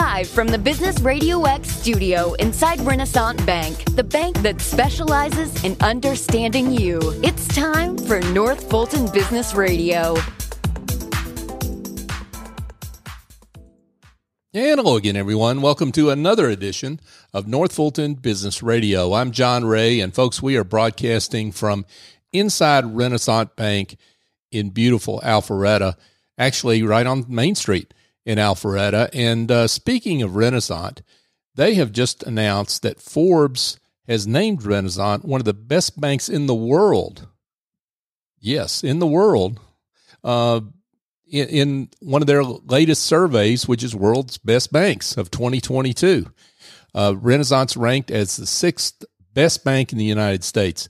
Live from the Business Radio X studio inside Renasant Bank, the bank that specializes in understanding you. It's time for North Fulton Business Radio. And hello again, everyone. Welcome to another edition of North Fulton Business Radio. I'm John Ray, and folks, we are broadcasting from inside Renasant Bank in beautiful Alpharetta, actually right on Main Street in Alpharetta. And uh, speaking of Renasant, they have just announced that Forbes has named Renasant one of the best banks in the world. Yes, in the world. Uh, in, in one of their latest surveys, which is World's Best Banks of 2022. Uh, Renasant ranked as the sixth best bank in the United States.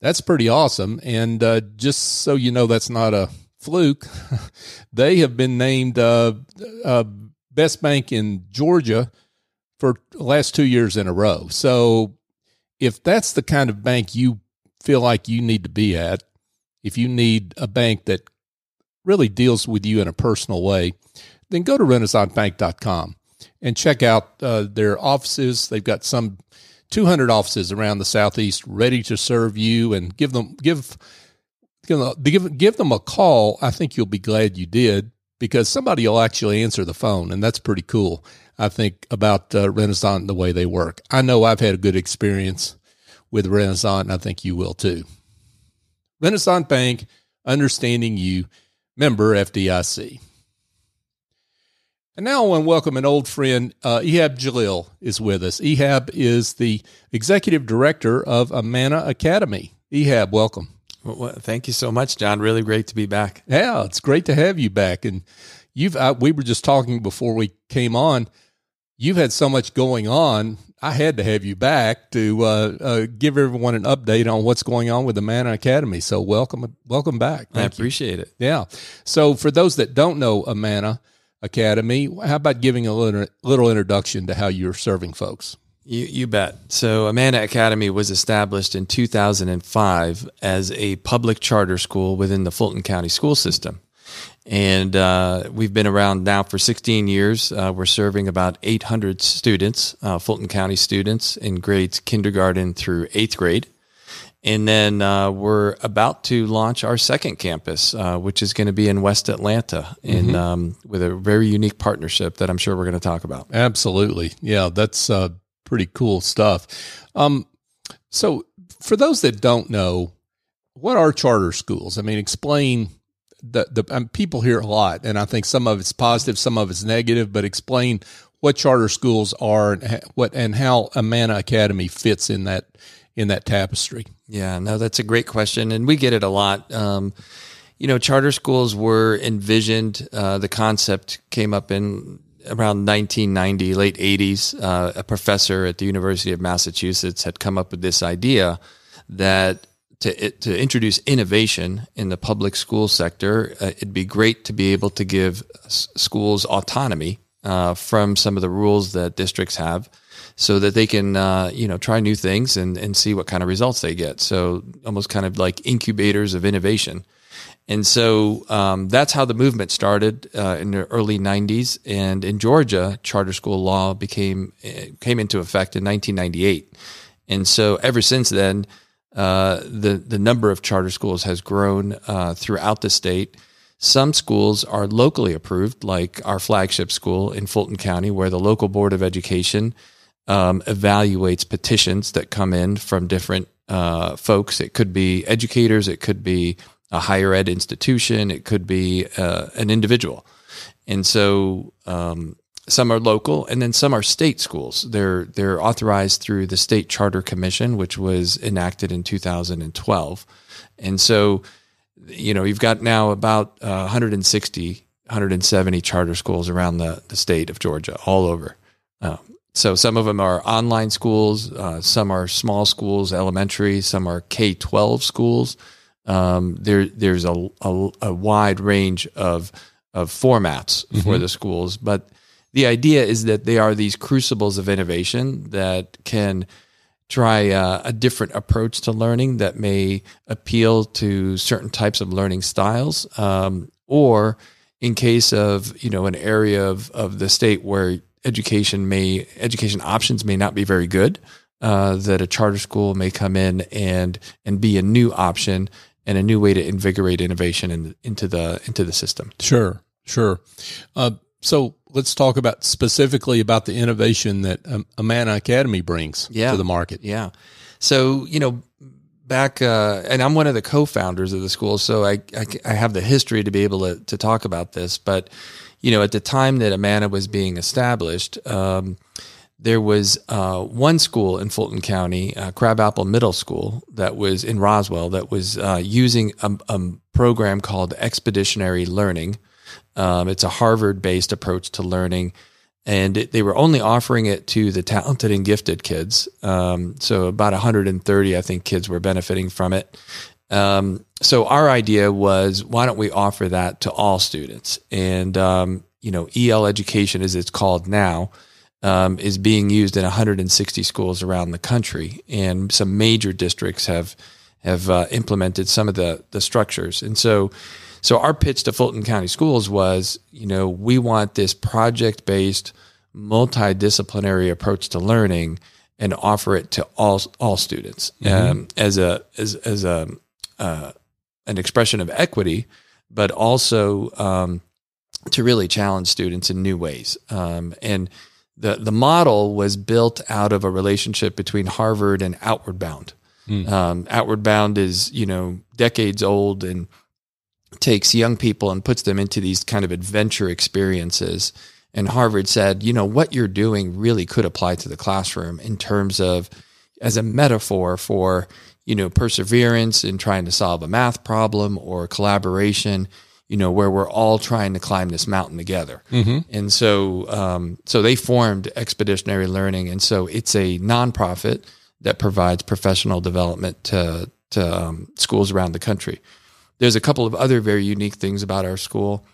That's pretty awesome. And uh, just so you know, that's not a fluke. they have been named uh, uh, best bank in Georgia for last two years in a row. So if that's the kind of bank you feel like you need to be at, if you need a bank that really deals with you in a personal way, then go to renasantbank.com and check out uh, their offices. They've got some 200 offices around the southeast ready to serve you and give them give give give them a call. I think you'll be glad you did because somebody will actually answer the phone, and that's pretty cool. I think about uh, Renasant and the way they work. I know I've had a good experience with Renasant, and I think you will too. Renasant Bank, understanding you, member FDIC. And now I want to welcome an old friend. Uh, Ehab Jalil is with us. Ehab is the executive director of Amana Academy. Ehab, welcome. Well, thank you so much, John. Really great to be back. Yeah, it's great to have you back. And you've uh, we were just talking before we came on. You've had so much going on. I had to have you back to uh, uh, give everyone an update on what's going on with the Amana Academy. So welcome, welcome back. Thank I appreciate you. it. Yeah. So for those that don't know Amana Academy, how about giving a little, little introduction to how you're serving folks? You, you bet. So, Amana Academy was established in 2005 as a public charter school within the Fulton County school system. And uh, we've been around now for 16 years. Uh, we're serving about 800 students, uh, Fulton County students, in grades kindergarten through eighth grade. And then uh, we're about to launch our second campus, uh, which is going to be in West Atlanta, in mm-hmm. um, with a very unique partnership that I'm sure we're going to talk about. Absolutely, yeah, that's uh, pretty cool stuff. Um, so, for those that don't know, what are charter schools? I mean, explain the the um, people hear a lot, and I think some of it's positive, some of it's negative. But explain what charter schools are and what and how Amana Academy fits in that in that tapestry. Yeah, no, that's a great question, and we get it a lot. Um, you know, charter schools were envisioned. Uh, the concept came up in around 1990, late 80s, uh, a professor at the University of Massachusetts had come up with this idea that to to introduce innovation in the public school sector, uh, it'd be great to be able to give schools autonomy uh, from some of the rules that districts have, so that they can uh, you know try new things and and see what kind of results they get. So almost kind of like incubators of innovation. And so um, that's how the movement started uh, in the early 90s. And in Georgia, charter school law became uh, came into effect in 1998. And so ever since then, uh, the the number of charter schools has grown uh, throughout the state. Some schools are locally approved, like our flagship school in Fulton County, where the local board of education um, evaluates petitions that come in from different uh, folks. It could be educators, it could be a higher ed institution, it could be uh, an individual. And so um, some are local and then some are state schools. They're they're authorized through the State Charter Commission, which was enacted in 2012. And so you know, you've got now about uh, 160 170 charter schools around the, the state of Georgia, all over. Uh, so some of them are online schools, uh, some are small schools, elementary, some are K 12 schools um, there there's a, a, a, wide range of of formats mm-hmm. for the schools, but the idea is that they are these crucibles of innovation that can try uh, a different approach to learning that may appeal to certain types of learning styles, um, or in case of you know an area of, of the state where education may education options may not be very good. Uh, that a charter school may come in and and be a new option and a new way to invigorate innovation in, into the into the system. Sure, sure. Uh, so let's talk about specifically about the innovation that um, Amana Academy brings yeah. to the market. Yeah. So you know, back uh, and I'm one of the co-founders of the school, so I, I, I have the history to be able to to talk about this. But you know, at the time that Amana was being established. Um, there was uh, one school in Fulton County, uh, Crabapple Middle School, that was in Roswell, that was uh, using a, a, program called Expeditionary Learning. Um, it's a Harvard based approach to learning. And it, they were only offering it to the talented and gifted kids. Um, so about 130, I think, kids were benefiting from it. Um, so our idea was, why don't we offer that to all students? And, um, you know, EL education, as it's called now, um, is being used in 160 schools around the country, and some major districts have have uh, implemented some of the the structures. And so, so our pitch to Fulton County Schools was, you know, we want this project based, multidisciplinary approach to learning, and offer it to all all students mm-hmm. um, as a as as a uh, an expression of equity, but also um, to really challenge students in new ways. Um, and the the model was built out of a relationship between Harvard and Outward Bound. Mm. Um, Outward Bound is you know decades old and takes young people and puts them into these kind of adventure experiences. And Harvard said, you know, what you're doing really could apply to the classroom in terms of as a metaphor for you know perseverance in trying to solve a math problem or collaboration you know, where we're all trying to climb this mountain together. Mm-hmm. And so, um, so they formed Expeditionary Learning, and so it's a nonprofit that provides professional development to to um, schools around the country. There's a couple of other very unique things about our school.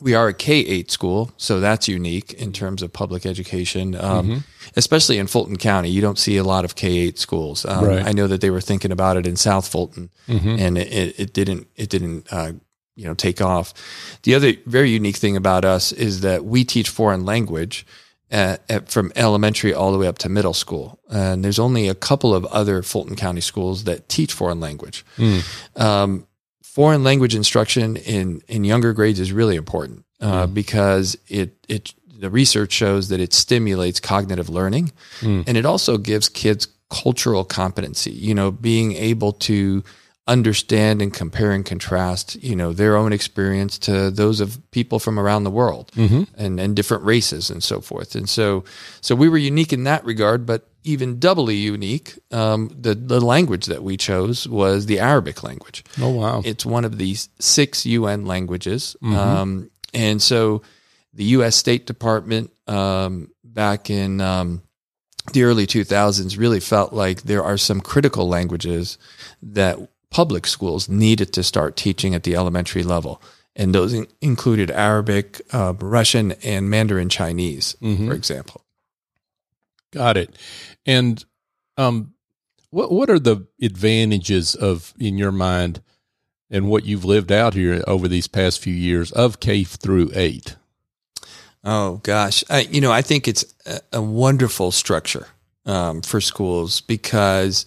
We are a K eight school, so that's unique in terms of public education, um, mm-hmm. especially in Fulton County. You don't see a lot of K eight schools. Um, right. I know that they were thinking about it in South Fulton, mm-hmm. and it, it, didn't it didn't uh, you know take off. The other very unique thing about us is that we teach foreign language at, at, from elementary all the way up to middle school, and there's only a couple of other Fulton County schools that teach foreign language. Mm. Um, foreign language instruction in in younger grades is really important uh, mm. because it it the research shows that it stimulates cognitive learning, mm. and it also gives kids cultural competency. You know, being able to understand and compare and contrast, you know, their own experience to those of people from around the world mm-hmm. and, and different races and so forth. And so, so we were unique in that regard, but even doubly unique. Um, the, the language that we chose was the Arabic language. Oh, wow. It's one of these six UN languages. Mm-hmm. Um, and so the U.S. State Department, um, back in, um, the early 2000s really felt like there are some critical languages that public schools needed to start teaching at the elementary level. And those in- included Arabic, uh, Russian, and Mandarin Chinese, mm-hmm. for example. Got it. And um, what what are the advantages of, in your mind, and what you've lived out here over these past few years of K through eight? Oh gosh, I, you know, I think it's a, a wonderful structure um, for schools because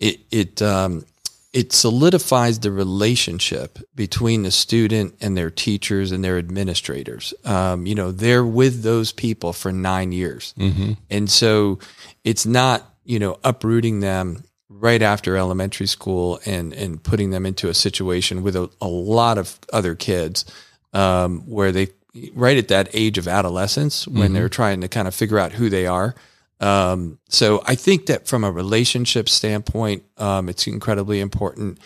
it it um, it solidifies the relationship between the student and their teachers and their administrators. Um, you know, they're with those people for nine years. Mm-hmm. And so it's not, you know, uprooting them right after elementary school and, and putting them into a situation with a, a lot of other kids um, where they, right at that age of adolescence, when mm-hmm. they're trying to kind of figure out who they are. Um, so I think that from a relationship standpoint, um, it's incredibly important.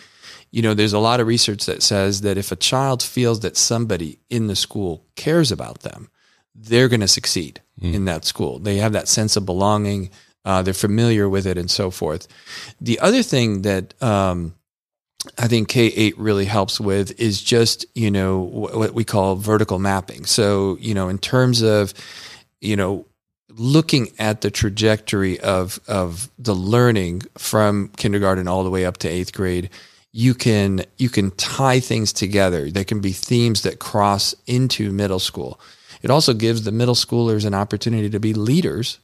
You know, there's a lot of research that says that if a child feels that somebody in the school cares about them, they're going to succeed mm. in that school. They have that sense of belonging. Uh, they're familiar with it and so forth. The other thing that um, I think K eight really helps with is just you know what we call vertical mapping. So you know in terms of you know looking at the trajectory of of the learning from kindergarten all the way up to eighth grade, you can you can tie things together. There can be themes that cross into middle school. it also gives the middle schoolers an opportunity to be leaders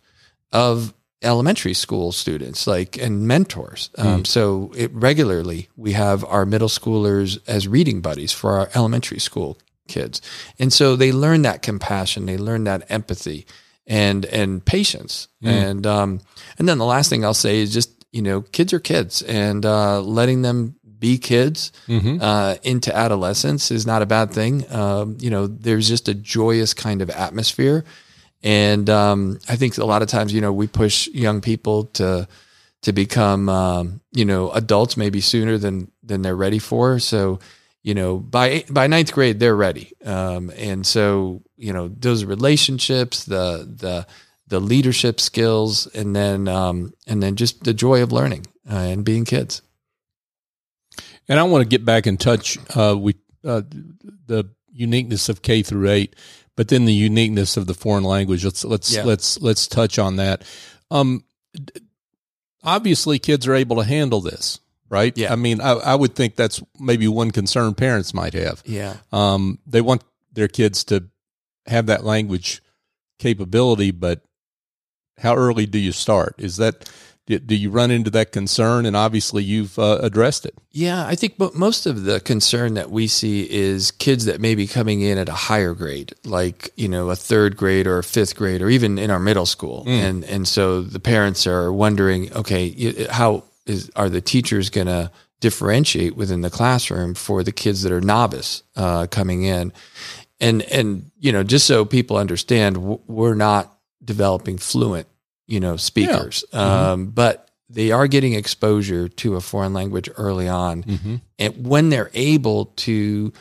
of elementary school students like and mentors um, so it regularly we have our middle schoolers as reading buddies for our elementary school kids and so they learn that compassion they learn that empathy and and patience and um and then the last thing i'll say is just you know kids are kids and uh letting them be kids uh, into adolescence is not a bad thing. Um, you know, there's just a joyous kind of atmosphere, and um, I think a lot of times, you know, we push young people to to become, um, you know, adults maybe sooner than than they're ready for. So, you know, by by ninth grade, they're ready, um, and so you know, those relationships, the the the leadership skills, and then um, and then just the joy of learning uh, and being kids. And I want to get back in touch uh, with uh, the uniqueness of K through eight, but then the uniqueness of the foreign language. Let's let's Yeah. let's let's touch on that. Um, obviously, kids are able to handle this, right? Yeah. I mean, I, I would think that's maybe one concern parents might have. Yeah. Um, they want their kids to have that language capability, but how early do you start? Is that do, do you run into that concern? And obviously, you've uh, addressed it. Yeah, I think mo- most of the concern that we see is kids that may be coming in at a higher grade, like you know a third grade or a fifth grade, or even in our middle school, and and so the parents are wondering, okay, how is are the teachers going to differentiate within the classroom for the kids that are novice uh, coming in, and and you know just so people understand, we're not developing fluent, you know, speakers, um, but they are getting exposure to a foreign language early on, and when they're able to,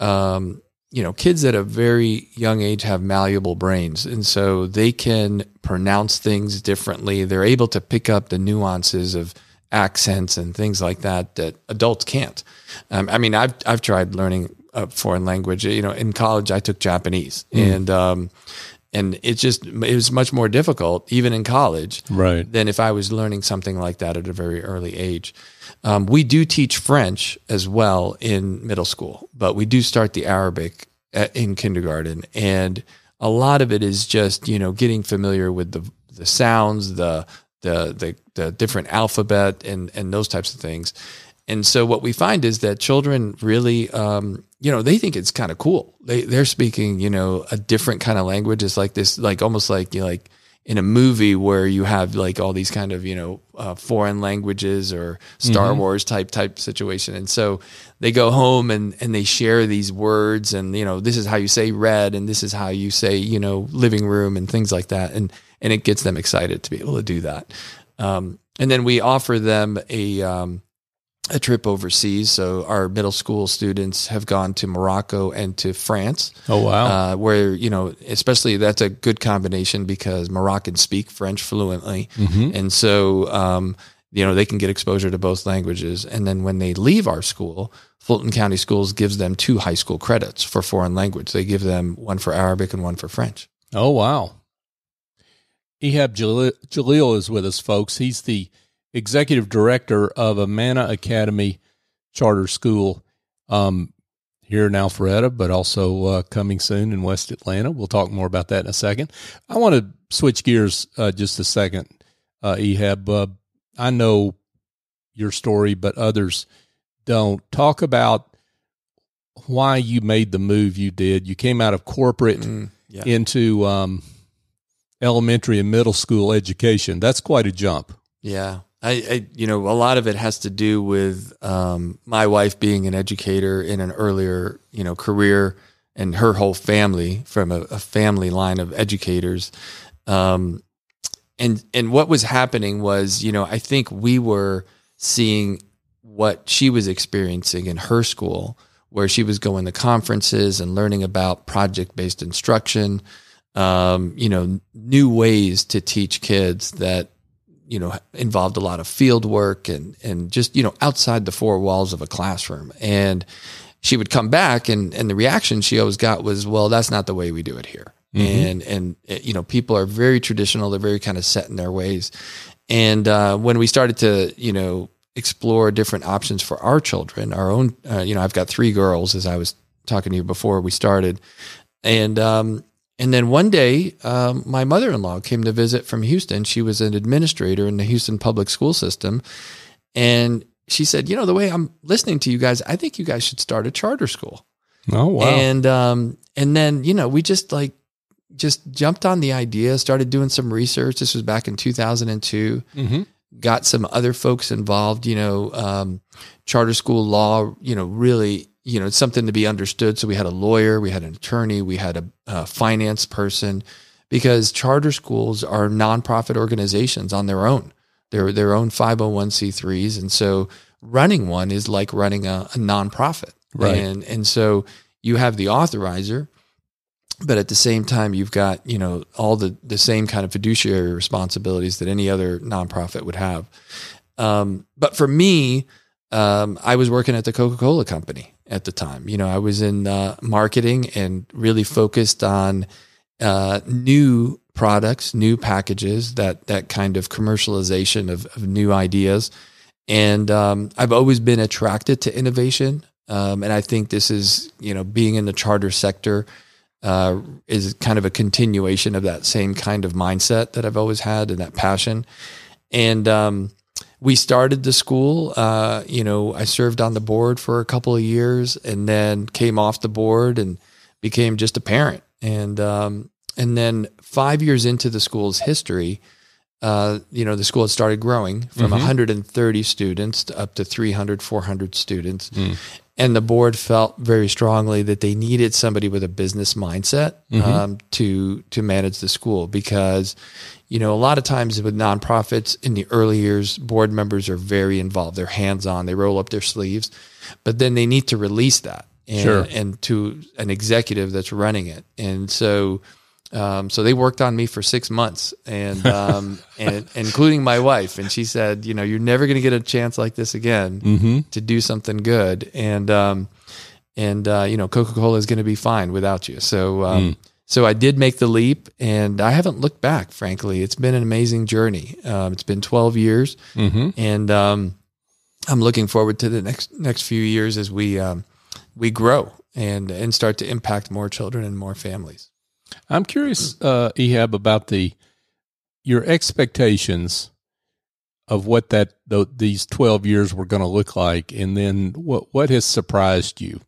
um, you know, kids at a very young age have malleable brains, and so they can pronounce things differently. They're able to pick up the nuances of accents and things like that that adults can't. Um, I mean, I've I've tried learning a foreign language. You know, in college I took Japanese, and um, and it just it was much more difficult even in college Right. than if I was learning something like that at a very early age. Um, we do teach French as well in middle school, but we do start the Arabic at, in kindergarten, and a lot of it is just you know getting familiar with the the sounds, the the the, the different alphabet, and and those types of things. And so what we find is that children really, um, you know, they think it's kind of cool. They they're speaking, you know, a different kind of language. It's like this, like almost like you know, like in a movie where you have like all these kind of you know uh, foreign languages or Star Wars type type situation. And so they go home and and they share these words and you know this is how you say red and this is how you say you know living room and things like that. And and it gets them excited to be able to do that. Um, and then we offer them a um, a trip overseas. So our middle school students have gone to Morocco and to France. Oh wow. Uh, where you know, especially that's a good combination because Moroccans speak French fluently, and so um, you know they can get exposure to both languages. And then when they leave our school, Fulton County Schools gives them two high school credits for foreign language. They give them one for Arabic and one for French. Oh, wow. Ehab Jalil, is with us, folks. He's the executive director of Amana Academy Charter School um, here in Alpharetta, but also uh, coming soon in West Atlanta. We'll talk more about that in a second. I want to switch gears uh, just a second, uh, Ehab. Uh, I know your story, but others don't. Talk about why you made the move you did. You came out of corporate yeah. into um, elementary and middle school education. That's quite a jump. Yeah. I, I, you know, a lot of it has to do with um, my wife being an educator in an earlier, you know, career, and her whole family from a, a family line of educators. Um, and and what was happening was, you know, I think we were seeing what she was experiencing in her school, where she was going to conferences and learning about project based instruction, um, you know, new ways to teach kids that you know involved a lot of field work and and just you know outside the four walls of a classroom. And she would come back and and the reaction she always got was well that's not the way we do it here. And and uh, you know people are very traditional. They're very kind of set in their ways. And uh, when we started to you know explore different options for our children our own uh, you know i've got three girls as i was talking to you before we started. And um and then one day, um, my mother in law came to visit from Houston. She was an administrator in the Houston public school system. And she said, You know, the way I'm listening to you guys, I think you guys should start a charter school. Oh, wow. And, um, and then, you know, we just like, just jumped on the idea, started doing some research. This was back in 2002. mm-hmm. Got some other folks involved, you know, um, charter school law, you know, really you know, it's something to be understood. So we had a lawyer, we had an attorney, we had a, a finance person, because charter schools are nonprofit organizations on their own. They're their own 501c3s. And so running one is like running a, a nonprofit. Right. And, and so you have the authorizer, but at the same time, you've got, you know, all the, the same kind of fiduciary responsibilities that any other nonprofit would have. Um, but for me, um, I was working at the Coca Cola company at the time. You know, I was in uh, marketing and really focused on uh, new products, new packages, that that kind of commercialization of, of new ideas. And um, I've always been attracted to innovation, um, and I think this is you know being in the charter sector. Uh, is kind of a continuation of that same kind of mindset that I've always had and that passion. And um, we started the school. Uh, you know, I served on the board for a couple of years, and then came off the board and became just a parent. And um, and then five years into the school's history, uh, you know, the school had started growing from Mhm. 130 students to up to 300, 400 students. Mm. And the board felt very strongly that they needed somebody with a business mindset Mhm. um, to to manage the school because, you know, a lot of times with nonprofits in the early years, board members are very involved. They're hands on. They roll up their sleeves, but then they need to release that and, Sure. and to an executive that's running it. And so um, so they worked on me for six months, and um, and including my wife. And she said, you know, you're never going to get a chance like this again Mm-hmm. to do something good. And um, and uh, you know, Coca Cola is going to be fine without you. So um, so I did make the leap, and I haven't looked back. Frankly, it's been an amazing journey. Um, it's been 12 years, Mm-hmm. and um, I'm looking forward to the next next few years as we um, we grow and and start to impact more children and more families. I'm curious, uh, Ehab, about the your expectations of what that th- these 12 years were going to look like, and then what what has surprised you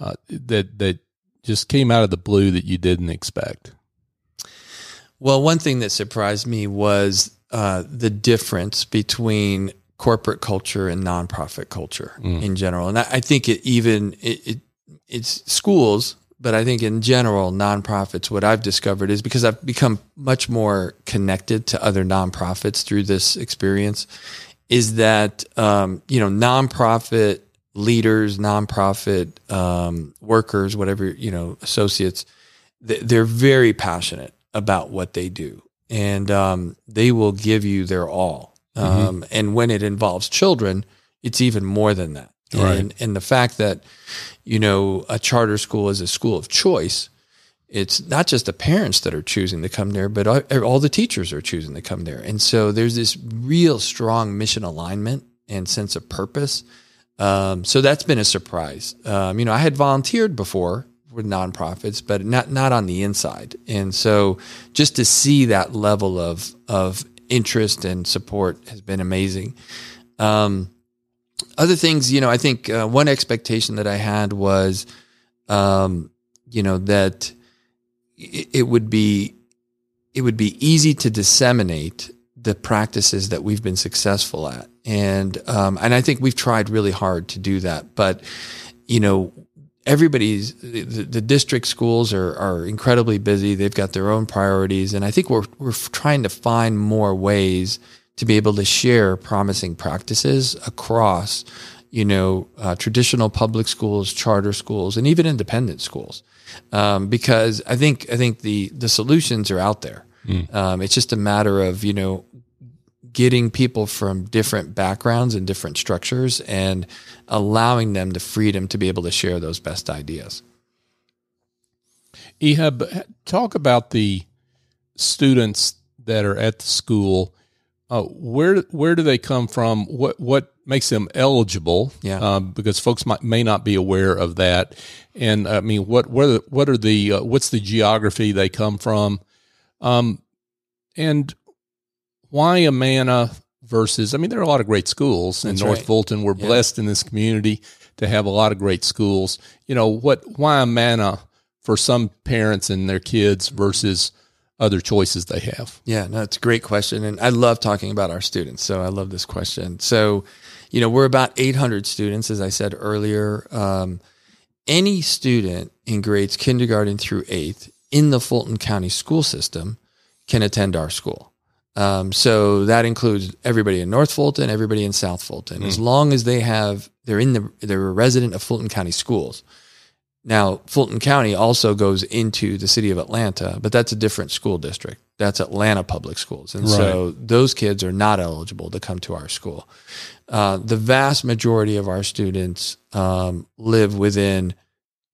uh, that that just came out of the blue that you didn't expect. Well, one thing that surprised me was uh, the difference between corporate culture and nonprofit culture Mm. in general, and I, I think it even it, it it's schools, but I think in general nonprofits. What I've discovered is because I've become much more connected to other nonprofits through this experience, is that um, you know nonprofit leaders, nonprofit um, workers, whatever you know, associates. They're very passionate about what they do, and um, they will give you their all. Um, And when it involves children, it's even more than that. Right. And, and the fact that you know a charter school is a school of choice. It's not just the parents that are choosing to come there, but all, all the teachers are choosing to come there. And so there's this real strong mission alignment and sense of purpose. Um, so that's been a surprise. Um, you know, I had volunteered before with nonprofits, but not not on the inside. And so just to see that level of of interest and support has been amazing. Um, other things, you know, I think uh, one expectation that I had was, um, you know, that it, it would be it would be easy to disseminate the practices that we've been successful at, and um, and I think we've tried really hard to do that. But you know, everybody's the, the district schools are are incredibly busy. They've got their own priorities, and I think we're we're trying to find more ways to be able to share promising practices across, you know, uh, traditional public schools, charter schools, and even independent schools, um, because I think I think the the solutions are out there. Um, it's just a matter of you know getting people from different backgrounds and different structures and allowing them the freedom to be able to share those best ideas. Ehab, talk about the students that are at the school. Uh, where where do they come from? What what makes them eligible. Yeah. Um, because folks might, may not be aware of that. And I mean, what what are, what are the uh, what's the geography they come from? Um, and why Amana versus? I mean, there are a lot of great schools in That's North right. Fulton. We're blessed in this community to have a lot of great schools. You know what? Why Amana for some parents and their kids versus other choices they have? Yeah, no, it's a great question. And I love talking about our students. So I love this question. So, you know, we're about 800 students, as I said earlier. Um, any student in grades kindergarten through eighth in the Fulton County school system can attend our school. Um, so that includes everybody in North Fulton, everybody in South Fulton, as long as they have, they're in the, they're a resident of Fulton County schools. Now, Fulton County also goes into the city of Atlanta, but that's a different school district. That's Atlanta Public Schools. And so those kids are not eligible to come to our school. Uh, the vast majority of our students um, live within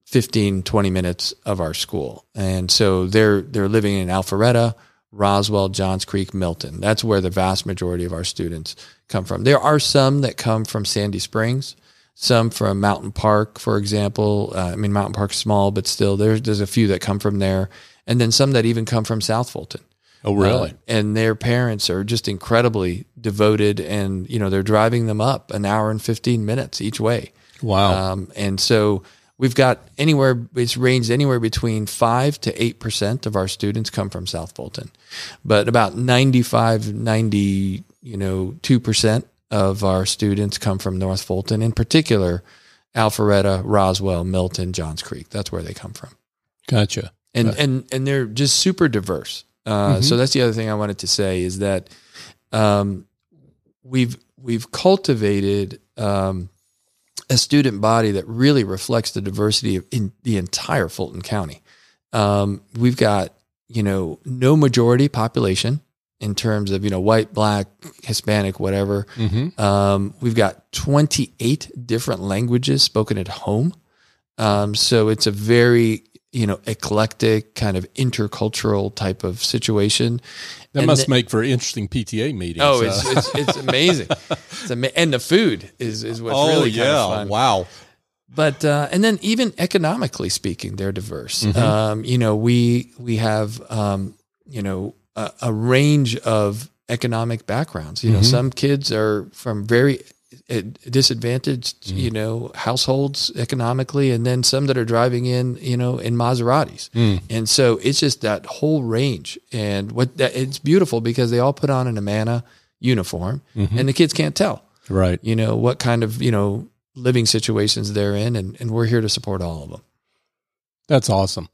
15, 20 minutes of our school. And so they're, they're living in Alpharetta, Roswell, Johns Creek, Milton. That's where the vast majority of our students come from. There are some that come from Sandy Springs, some from Mountain Park, for example. Uh, I mean, Mountain Park's small, but still, there's there's a few that come from there, and then some that even come from South Fulton. Oh, really? Uh, and their parents are just incredibly devoted, and you know they're driving them up an hour and fifteen minutes each way. wow. Um, and so we've got anywhere, it's ranged anywhere between 5 to 8% of our students come from South Fulton. But about 95, 90, you know, 2% of our students come from North Fulton, in particular, Alpharetta, Roswell, Milton, Johns Creek. That's where they come from. gotcha. And, and, and they're just super diverse. Uh, Mhm. So that's the other thing I wanted to say is that um, we've, we've cultivated um, a student body that really reflects the diversity of in the entire Fulton County. Um, we've got you know no majority population in terms of you know white, black, Hispanic, whatever. Mm-hmm. Um, we've got 28 different languages spoken at home. Um, so it's a very you know eclectic kind of intercultural type of situation. That And must make for interesting PTA meetings. Oh, it's, it's it's amazing. It's ama- and the food is is what's oh really yeah, kind of fun. wow. But uh, and then even economically speaking, they're diverse. Mhm. Um, you know, we we have um, you know a, a range of economic backgrounds. You know, Mhm. some kids are from very disadvantaged, Mhm. you know, households economically, and then some that are driving in, you know, in Maseratis. Mm. And so it's just that whole range, and what that it's beautiful because they all put on an Amana uniform, Mhm. and the kids can't tell Right. you know what kind of you know living situations they're in and, and we're here to support all of them That's awesome.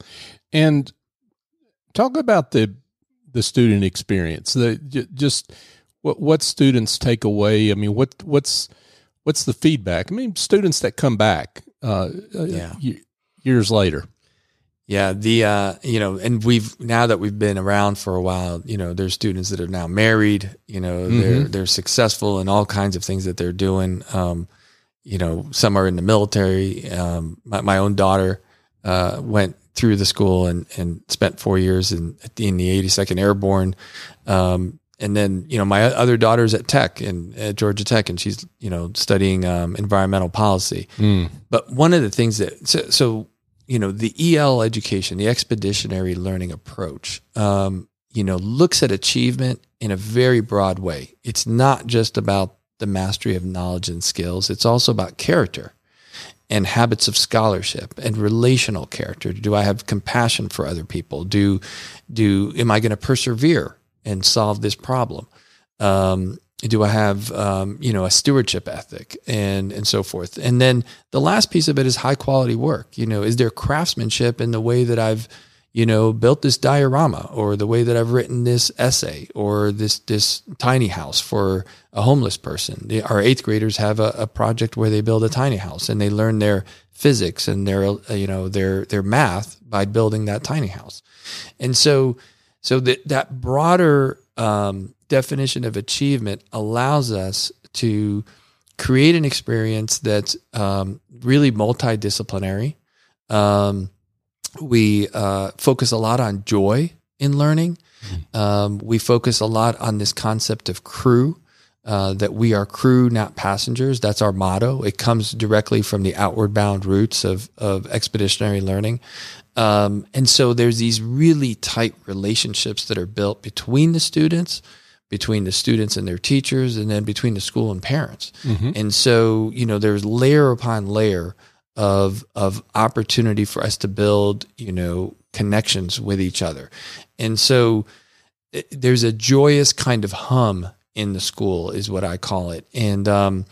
And talk about the the student experience. The just what what students take away. I mean, what what's what's the feedback? I mean, students that come back uh, uh, Yeah. years later. yeah the uh you know and we've now that we've been around for a while you know there's students that are now married you know they're they're successful in all kinds of things that they're doing um you know some are in the military um my, my own daughter uh went through the school and and spent four years in in the 82nd airborne um and then you know my other daughter's at tech in at georgia tech and she's you know studying um, environmental policy Mm. But one of the things that so, so you know the EL education, the expeditionary learning approach, um, you know, looks at achievement in a very broad way. It's not just about the mastery of knowledge and skills. It's also about character and habits of scholarship and relational character. Do I have compassion for other people? Do do am I going to persevere and solve this problem? Um, do I have um, you know a stewardship ethic and and so forth? And then the last piece of it is high quality work. You know, is there craftsmanship in the way that I've you know built this diorama or the way that I've written this essay or this this tiny house for a homeless person? The, our eighth graders have a, a project where they build a tiny house and they learn their physics and their you know their their math by building that tiny house. And so so that that broader um, definition of achievement allows us to create an experience that's um, really multidisciplinary. Um, we uh, focus a lot on joy in learning. Um, we focus a lot on this concept of crew. uh, that we are crew, not passengers. That's our motto. It comes directly from the outward bound roots of, of expeditionary learning. Um, and so there's these really tight relationships that are built between the students, between the students and their teachers, and then between the school and parents. Mm-hmm. And so, you know, there's layer upon layer of of opportunity for us to build, you know, connections with each other. And so it, eh, there's a joyous kind of hum in the school is what I call it. And um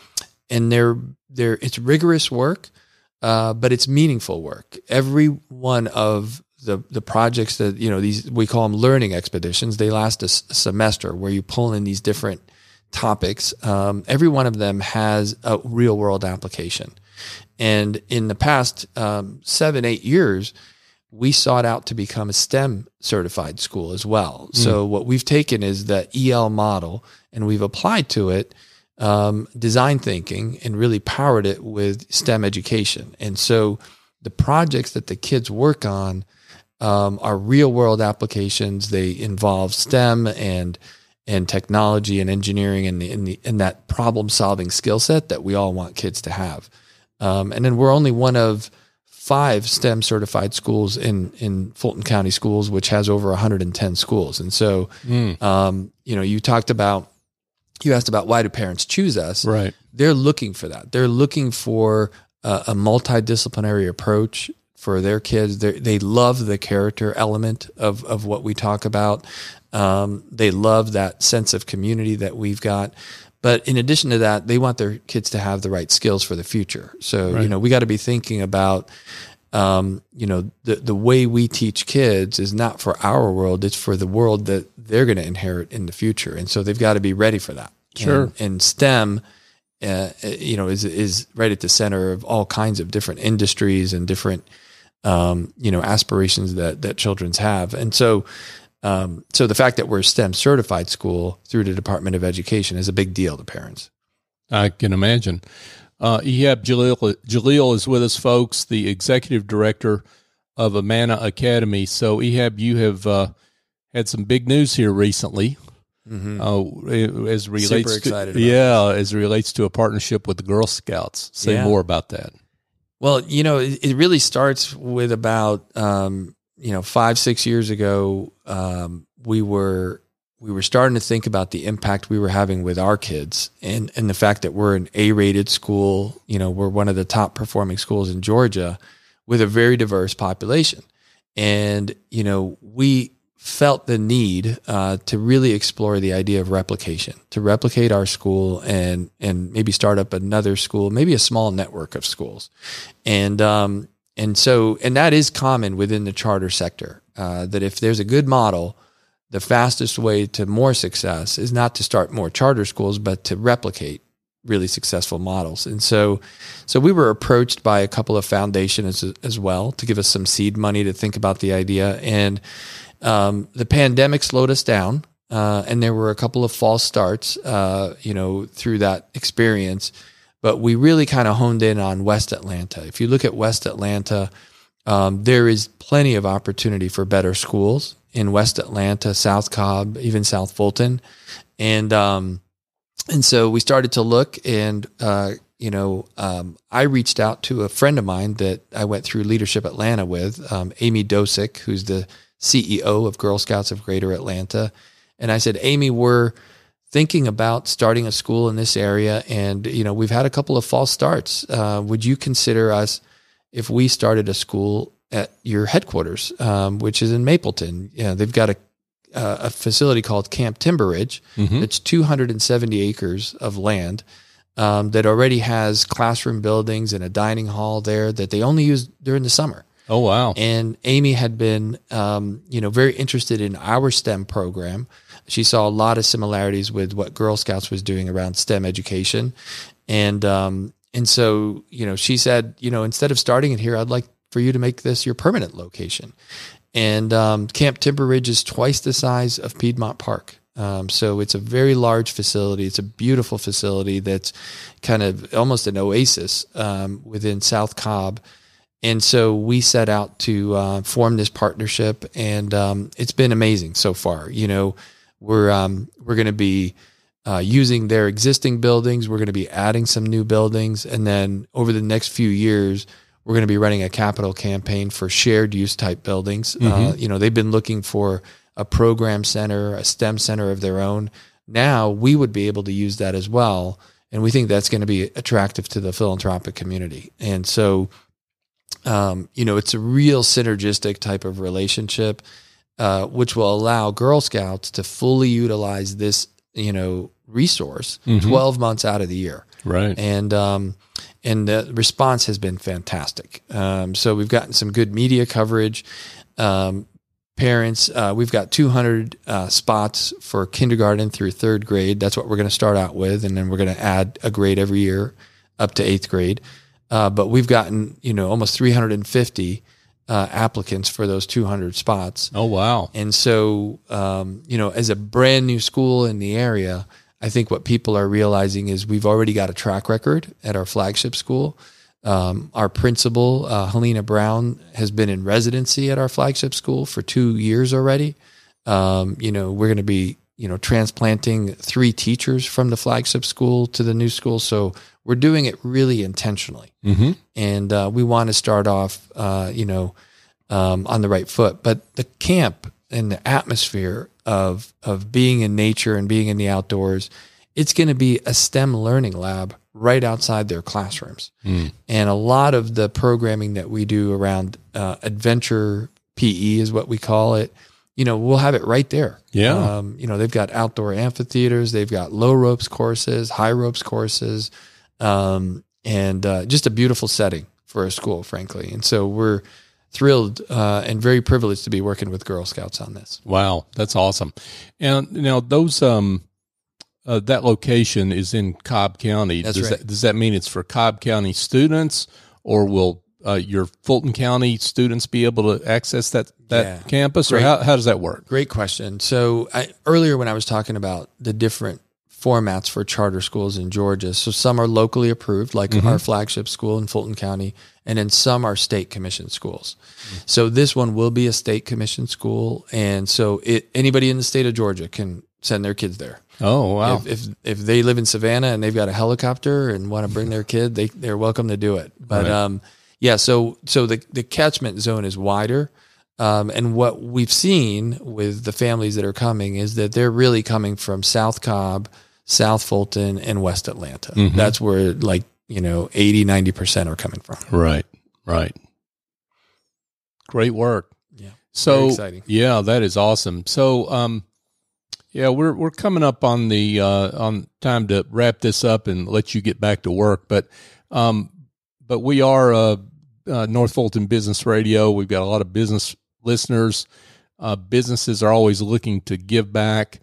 and they're they're it's rigorous work, uh, but it's meaningful work. Every one of the the projects that you know these we call them learning expeditions. They last a, a semester where you pull in these different topics. Um, every one of them has a real world application. And in the past um, seven eight years, we sought out to become a STEM certified school as well. Mm. So what we've taken is the EL model and we've applied to it um, design thinking and really powered it with STEM education. And so the projects that the kids work on um, are real world applications. They involve STEM and and technology and engineering and, and, the, and that problem solving skill set that we all want kids to have. Um, and then we're only one of five STEM certified schools in in Fulton County Schools, which has over 110 schools. And so, mm. um, you know, you talked about you asked about why do parents choose us? Right. They're looking for that. They're looking for a, a multidisciplinary approach for their kids. They're, they love the character element of of what we talk about. Um, they love that sense of community that we've got. But in addition to that, they want their kids to have the right skills for the future. So, right. you know, we got to be thinking about, um, you know, the, the way we teach kids is not for our world, it's for the world that they're going to inherit in the future. And so they've got to be ready for that. Sure. And, and STEM, uh, you know, is, is right at the center of all kinds of different industries and different, um, you know, aspirations that, that children's have. And so, um, so the fact that we're a STEM certified school through the Department of Education is a big deal to parents. I can imagine. Uh, Ehab Jalil, Jalil is with us, folks, the executive director of Amana Academy. So, Ehab, you have uh, had some big news here recently. Mm-hmm. Uh, as relates to, yeah, as relates to a partnership with the Girl Scouts. Say yeah. more about that. Well, you know, it, it really starts with about um, you know, five, six years ago, um, we were we were starting to think about the impact we were having with our kids and, and the fact that we're an A rated school, you know, we're one of the top performing schools in Georgia with a very diverse population. And, you know, we felt the need uh, to really explore the idea of replication, to replicate our school and and maybe start up another school, maybe a small network of schools. And um, and so, and that is common within the charter sector. Uh, that if there's a good model, the fastest way to more success is not to start more charter schools, but to replicate really successful models. And so, so we were approached by a couple of foundations as, as well to give us some seed money to think about the idea. And um, the pandemic slowed us down, uh, and there were a couple of false starts, uh, you know, through that experience but we really kind of honed in on West Atlanta. If you look at West Atlanta, um, there is plenty of opportunity for better schools in West Atlanta, South Cobb, even South Fulton, and um, and so we started to look, and uh, you know, um, I reached out to a friend of mine that I went through Leadership Atlanta with, um, Amy Dosik, who's the CEO of Girl Scouts of Greater Atlanta, and I said, Amy, we're thinking about starting a school in this area, and you know we've had a couple of false starts. Uh, would you consider us if we started a school at your headquarters, um, which is in Mableton? Yeah, they've got a a facility called Camp Timber Ridge. Mm-hmm. It's 270 acres of land um, that already has classroom buildings and a dining hall there that they only use during the summer. Oh wow! And Amy had been, um, you know, very interested in our STEM program she saw a lot of similarities with what Girl Scouts was doing around STEM education, and um, and so you know she said, you know, instead of starting it here, I'd like for you to make this your permanent location. And um, Camp Timber Ridge is twice the size of Piedmont Park. Um, so it's a very large facility. It's a beautiful facility that's kind of almost an oasis um, within South Cobb. And so we set out to uh, form this partnership, and um, it's been amazing so far. You know, we're um, we're going to be uh, using their existing buildings. We're going to be adding some new buildings. And then over the next few years, we're going to be running a capital campaign for shared use type buildings. Uh, you know, they've been looking for a program center, a STEM center of their own. Now we would be able to use that as well. And we think that's going to be attractive to the philanthropic community. And so, um, you know, it's a real synergistic type of relationship, uh, which will allow Girl Scouts to fully utilize this, you know, resource 12 months out of the year. Right. And, um, and the response has been fantastic. Um, so we've gotten some good media coverage. Um, parents, uh, we've got 200 uh, spots for kindergarten through third grade. That's what we're going to start out with, and then we're going to add a grade every year up to eighth grade. Uh, but we've gotten you know almost 350 uh, applicants for those 200 spots. oh wow. And so, um, you know, as a brand new school in the area, I think what people are realizing is we've already got a track record at our flagship school. Um, our principal, uh, Helena Brown, has been in residency at our flagship school for two years already. Um, you know, we're going to be, you know, transplanting three teachers from the flagship school to the new school. So we're doing it really intentionally Mm-hmm. and uh, we want to start off, uh, you know, um, on the right foot. But the camp and the atmosphere of of being in nature and being in the outdoors, it's going to be a STEM learning lab right outside their classrooms. And a lot of the programming that we do around uh, adventure PE is what we call it. You know, we'll have it right there. Yeah. Um, you know, they've got outdoor amphitheaters, they've got low ropes courses, high ropes courses, um, and uh, just a beautiful setting for a school, frankly. And so we're thrilled uh, and very privileged to be working with Girl Scouts on this. Wow, that's awesome. And now those um uh, that location is in Cobb County. That's does right. that does that mean it's for Cobb County students or will uh, your Fulton County students be able to access that that Yeah. campus or how, how does that work? Great question. So I, earlier when I was talking about the different formats for charter schools in Georgia, so some are locally approved, like our flagship school in Fulton County, and then some are state commissioned schools. So this one will be a state commissioned school, and so it, anybody in the state of Georgia can send their kids there. Oh wow. If, if if they live in Savannah and they've got a helicopter and want to bring their kid, they they're welcome to do it. But Right. um, yeah, so so the the catchment zone is wider. Um, and what we've seen with the families that are coming is that they're really coming from South Cobb, South Fulton, and West Atlanta. That's where like, you know, 80, 90% are coming from. Right. Right. Great work. Yeah. So exciting. yeah, that is awesome. So um yeah, we're we're coming up on the uh on time to wrap this up and let you get back to work, but um but we are uh, uh North Fulton Business Radio. We've got a lot of business listeners. Uh businesses are always looking to give back.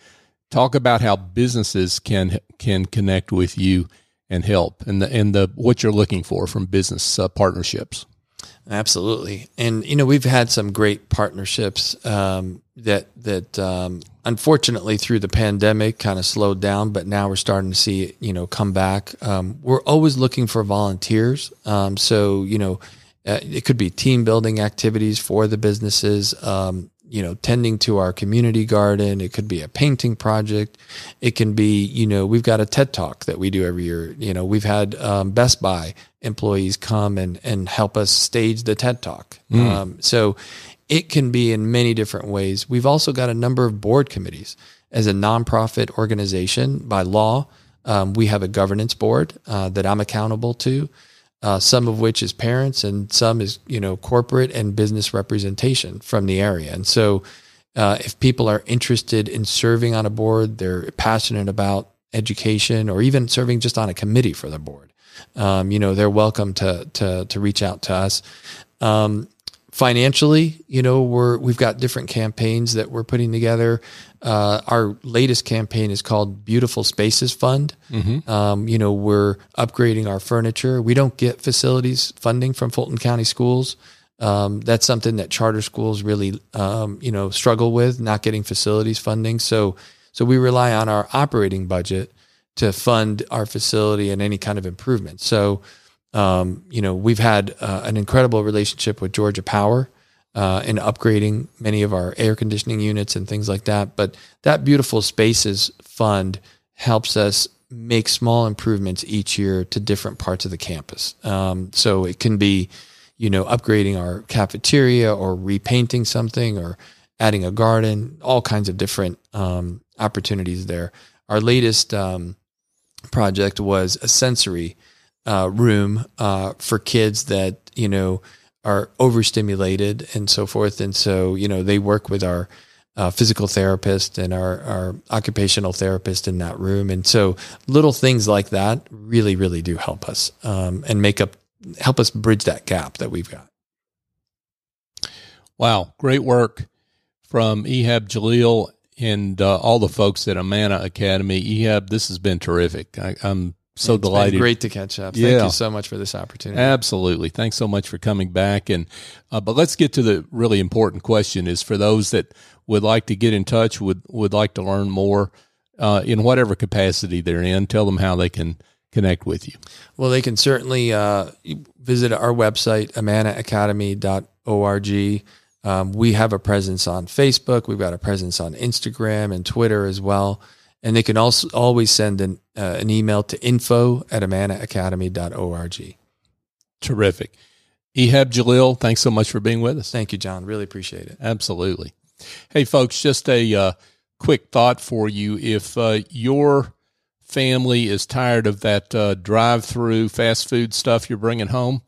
Talk about how businesses can can connect with you and help and the and the what you're looking for from business uh, partnerships. Absolutely, and you know we've had some great partnerships um, that that um, unfortunately through the pandemic kind of slowed down, but now we're starting to see it, you know come back. Um, we're always looking for volunteers, um, so you know uh, it could be team building activities for the businesses. Um, you know, tending to our community garden. It could be a painting project. It can be, you know, we've got a TED talk that we do every year. You know, we've had um, Best Buy employees come and and help us stage the TED talk. Um, so it can be in many different ways. We've also got a number of board committees as a nonprofit organization by law. Um, we have a governance board uh, that I'm accountable to uh, some of which is parents and some is you know corporate and business representation from the area. And so uh, if people are interested in serving on a board they're passionate about education or even serving just on a committee for the board um, you know they're welcome to to to reach out to us. Um, financially you know we're we've got different campaigns that we're putting together. Uh, our latest campaign is called beautiful spaces fund. Um, you know we're upgrading our furniture. We don't get facilities funding from fulton county schools. Um, that's something that charter schools really um, you know struggle with not getting facilities funding. So so we rely on our operating budget to fund our facility and any kind of improvement. So um, you know, we've had uh, an incredible relationship with Georgia Power uh, in upgrading many of our air conditioning units and things like that. But that beautiful spaces fund helps us make small improvements each year to different parts of the campus. Um, so it can be, you know, upgrading our cafeteria or repainting something or adding a garden, all kinds of different um, opportunities there. Our latest um, project was a sensory uh, room uh, for kids that you know are overstimulated and so forth, and so you know they work with our uh, physical therapist and our, our occupational therapist in that room. And so little things like that really, really do help us um, and make up, help us bridge that gap that we've got. Wow. Great work from Ehab Jalil and uh, all the folks at Amana Academy. Ehab, this has been terrific. I, am so it's delighted. great to catch up. Yeah. Thank you so much for this opportunity. Absolutely. Thanks so much for coming back. And uh, but let's get to the really important question: is for those that would like to get in touch, would would like to learn more uh, in whatever capacity they're in. Tell them how they can connect with you. Well, they can certainly uh, visit our website, amanaacademy.org. Um, we have a presence on Facebook. We've got a presence on Instagram and Twitter as well. And they can also always send an, uh, an email to info at amanaacademy.org. Terrific. Ehab Jalil, thanks so much for being with us. Thank you, John. Really appreciate it. Absolutely. Hey, folks, just a uh, quick thought for you. If uh, your family is tired of that uh, drive-through fast food stuff you're bringing home,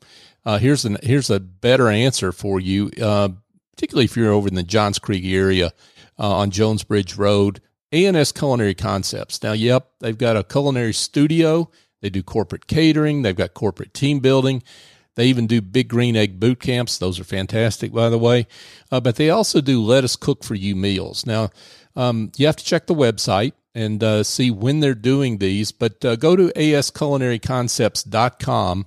uh, here's an here's a better answer for you. Uh, particularly if you're over in the Johns Creek area uh, on Jones Bridge Road. A&S Culinary Concepts. Now, yep, they've got a culinary studio. They do corporate catering. They've got corporate team building. They even do big green egg boot camps. Those are fantastic, by the way. Uh, but they also do let us cook for you meals. Now, um, you have to check the website and uh, see when they're doing these, but uh, go to asculinaryconcepts.com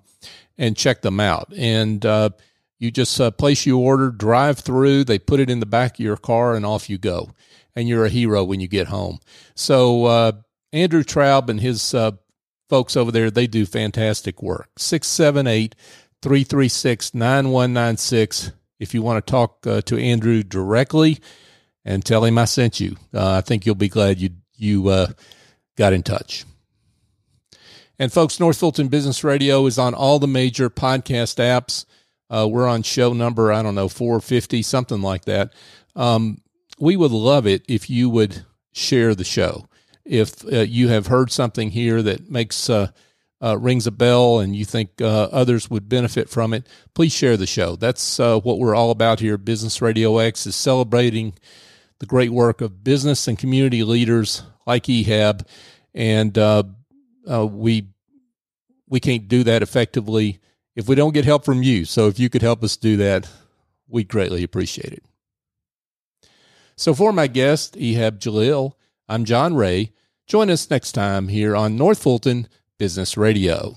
and check them out. And uh, you just uh, place your order, drive through, they put it in the back of your car, and off you go. And you're a hero when you get home. So, uh, Andrew Traub and his uh, folks over there, they do fantastic work. 678 336 9196. If you want to talk uh, to Andrew directly and tell him I sent you, uh, I think you'll be glad you, you uh, got in touch. And folks, North Fulton Business Radio is on all the major podcast apps. Uh, we're on show number, I don't know, 450, something like that. Um, we would love it if you would share the show. If uh, you have heard something here that makes uh, uh rings a bell and you think uh, others would benefit from it, please share the show. That's uh, what we're all about here. Business Radio X is celebrating the great work of business and community leaders like Ehab, and we we can't do that effectively if we don't get help from you. So if you could help us do that, we'd greatly appreciate it. So for my guest, Ehab Jalil, I'm John Ray. Join us next time here on North Fulton Business Radio.